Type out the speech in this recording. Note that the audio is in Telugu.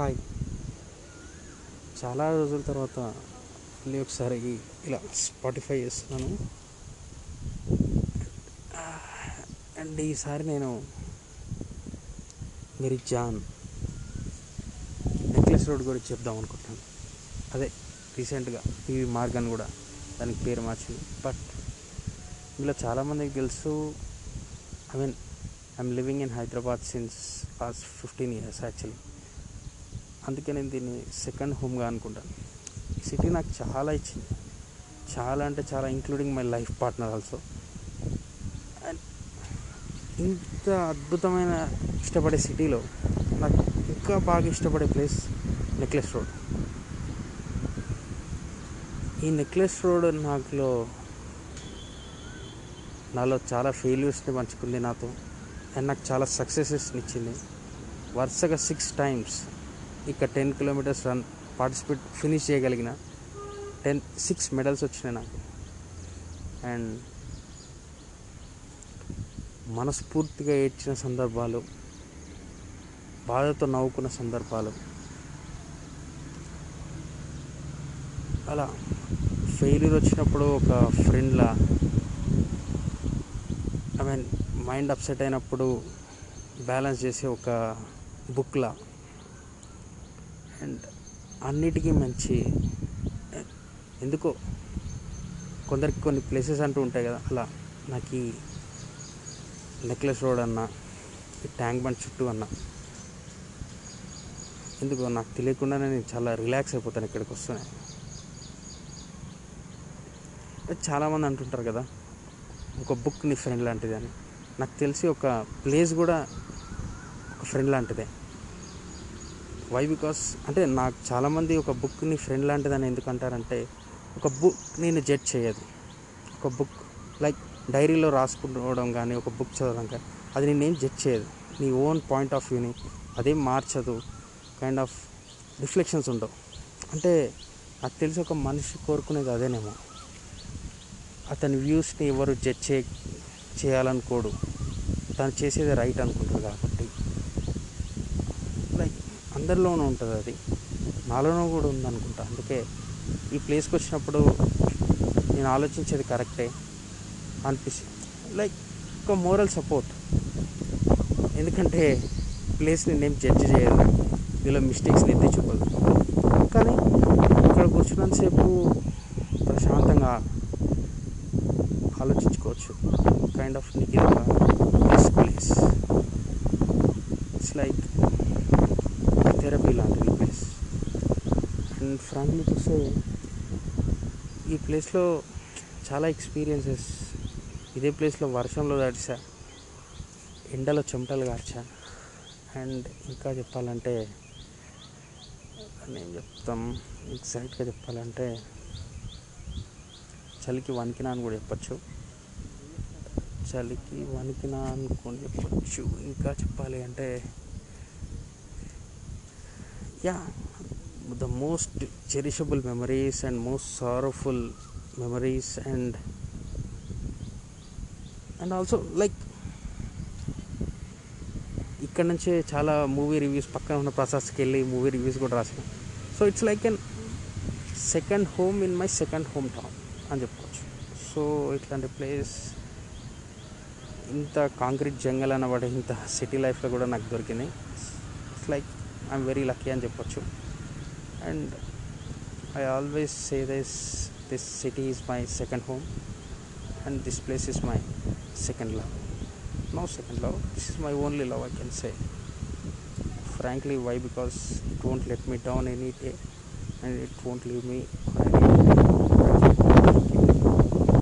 హాయ్. చాలా రోజుల తర్వాత మళ్ళీ ఒకసారి ఇలా స్పాటిఫై చేస్తున్నాను. అండ్ ఈసారి నేను మీరు జాన్ నెక్లెస్ రోడ్ గురించి చెప్దాం అనుకుంటున్నాను. అదే రీసెంట్గా పివి మార్గన్ కూడా దానికి పేరు మార్చింది. బట్ ఇందులో చాలామందికి తెలుసు I mean I'm living in Hyderabad since past fifteen years actually. అందుకే నేను దీన్ని సెకండ్ హోమ్గా అనుకుంటాను. ఈ సిటీ నాకు చాలా ఇచ్చింది. చాలా అంటే చాలా including my life partner also and ఇంత అద్భుతమైన ఇష్టపడే సిటీలో నాకు ఇంకా బాగా ఇష్టపడే ప్లేస్ నెక్లెస్ రోడ్ ఈ నెక్లెస్ రోడ్ నాకులో నాలో చాలా ఫెయిల్యూర్స్ని పంచుకుంది నాతో. అండ్ నాకు చాలా సక్సెసెస్ని ఇచ్చింది. వరుసగా సిక్స్ టైమ్స్ ఇక ten kilometres run participate finish చేయగలిగిన టెన్ సిక్స్ మెడల్స్ వచ్చినాయి నాకు. అండ్ మనస్ఫూర్తిగా ఏడ్చిన సందర్భాలు బాధతో నవ్వుకున్న సందర్భాలు అలా ఫెయిల్యూర్ వచ్చినప్పుడు ఒక ఫ్రెండ్లా ఐ మీన్ మైండ్ అప్సెట్ అయినప్పుడు బ్యాలెన్స్ చేసే ఒక బుక్లా అండ్ అన్నిటికీ మంచి ఎందుకో కొందరికి కొన్ని ప్లేసెస్ అంటూ ఉంటాయి కదా అలా నాకు ఈ నెక్లెస్ రోడ్ అన్న ఈ ట్యాంక్ బండ్ చుట్టూ అన్న ఎందుకో నాకు తెలియకుండానే నేను చాలా రిలాక్స్ అయిపోతాను ఇక్కడికి వస్తున్నాయి చాలామంది అంటుంటారు కదా ఒక బుక్ నీ ఫ్రెండ్ లాంటిది అని. నాకు తెలిసి ఒక ప్లేస్ కూడా ఒక ఫ్రెండ్ లాంటిదే. వై బికాస్ అంటే నాకు చాలామంది ఒక బుక్ని ఫ్రెండ్ లాంటిదని ఎందుకు అంటారంటే ఒక బుక్ నేను జడ్జ్ చేయదు. ఒక బుక్ లైక్ డైరీలో రాసుకుంటడం కానీ ఒక బుక్ చదవడం కానీ అది నేనేం జడ్జ్ చేయదు. నీ ఓన్ పాయింట్ ఆఫ్ వ్యూని అదేం మార్చదు. కైండ్ ఆఫ్ రిఫ్లెక్షన్స్ ఉండవు. అంటే నాకు తెలిసి ఒక మనిషి కోరుకునేది అదేనేమో. అతని వ్యూస్ని ఎవరు జడ్జ్ చే చేయాలనుకోడు. తను చేసేది రైట్ అనుకుంటారు కాబట్టి. లైక్ అందరిలోనూ ఉంటుంది అది. నాలోనూ కూడా ఉందనుకుంటా. అందుకే ఈ ప్లేస్కి వచ్చినప్పుడు నేను ఆలోచించేది కరెక్టే అనిపిస్తుంది. లైక్ ఒక మోరల్ సపోర్ట్. ఎందుకంటే ప్లేస్ని నేను జడ్జ్ చేయదు ఇందులో మిస్టేక్స్ని ఎత్తి చూపదు కానీ ఇక్కడ కూర్చున్నంతసేపు ప్రశాంతంగా ఆలోచించుకోవచ్చు. కైండ్ ఆఫ్ నీకు ప్లేస్ ఇట్స్ లైక్ థెరపీ లాంటిది ప్లేస్ అండ్ ఫ్రాంక్లీ చూస్తే ఈ ప్లేస్లో చాలా ఎక్స్పీరియన్సెస్ ఇదే ప్లేస్లో వర్షంలో తడిసా ఎండలో చెమటలు కార్చా అండ్ ఇంకా చెప్పాలంటే నేను చెప్తాం ఎగ్జాక్ట్గా చెప్పాలంటే చలికి వణికినా అని కూడా చెప్పచ్చు. చలికి వణికినా అనుకొని చెప్పచ్చు. ఇంకా చెప్పాలి అంటే yeah the most cherishable memories and most sorrowful memories and and also like ఇక్కడ నుంచే చాలా మూవీ రివ్యూస్ పక్కన ఉన్న ప్రాసెస్కి వెళ్ళి మూవీ రివ్యూస్ కూడా రాసిన so it's like an second home in my second home town అని చెప్పుకోవచ్చు. సో ఇట్లాంటి ప్లేస్ ఇంత కాంక్రీట్ జంగల్ అనబడే ఇంత సిటీ లైఫ్లో కూడా నాకు దొరికినాయి. It's like I'm very lucky అని చెప్పొచ్చు. and I always say this this city is my second home and this place is my second love. No second love, this is my only love I can say. Frankly, why? Because it won't let me down any day and it won't leave me any day.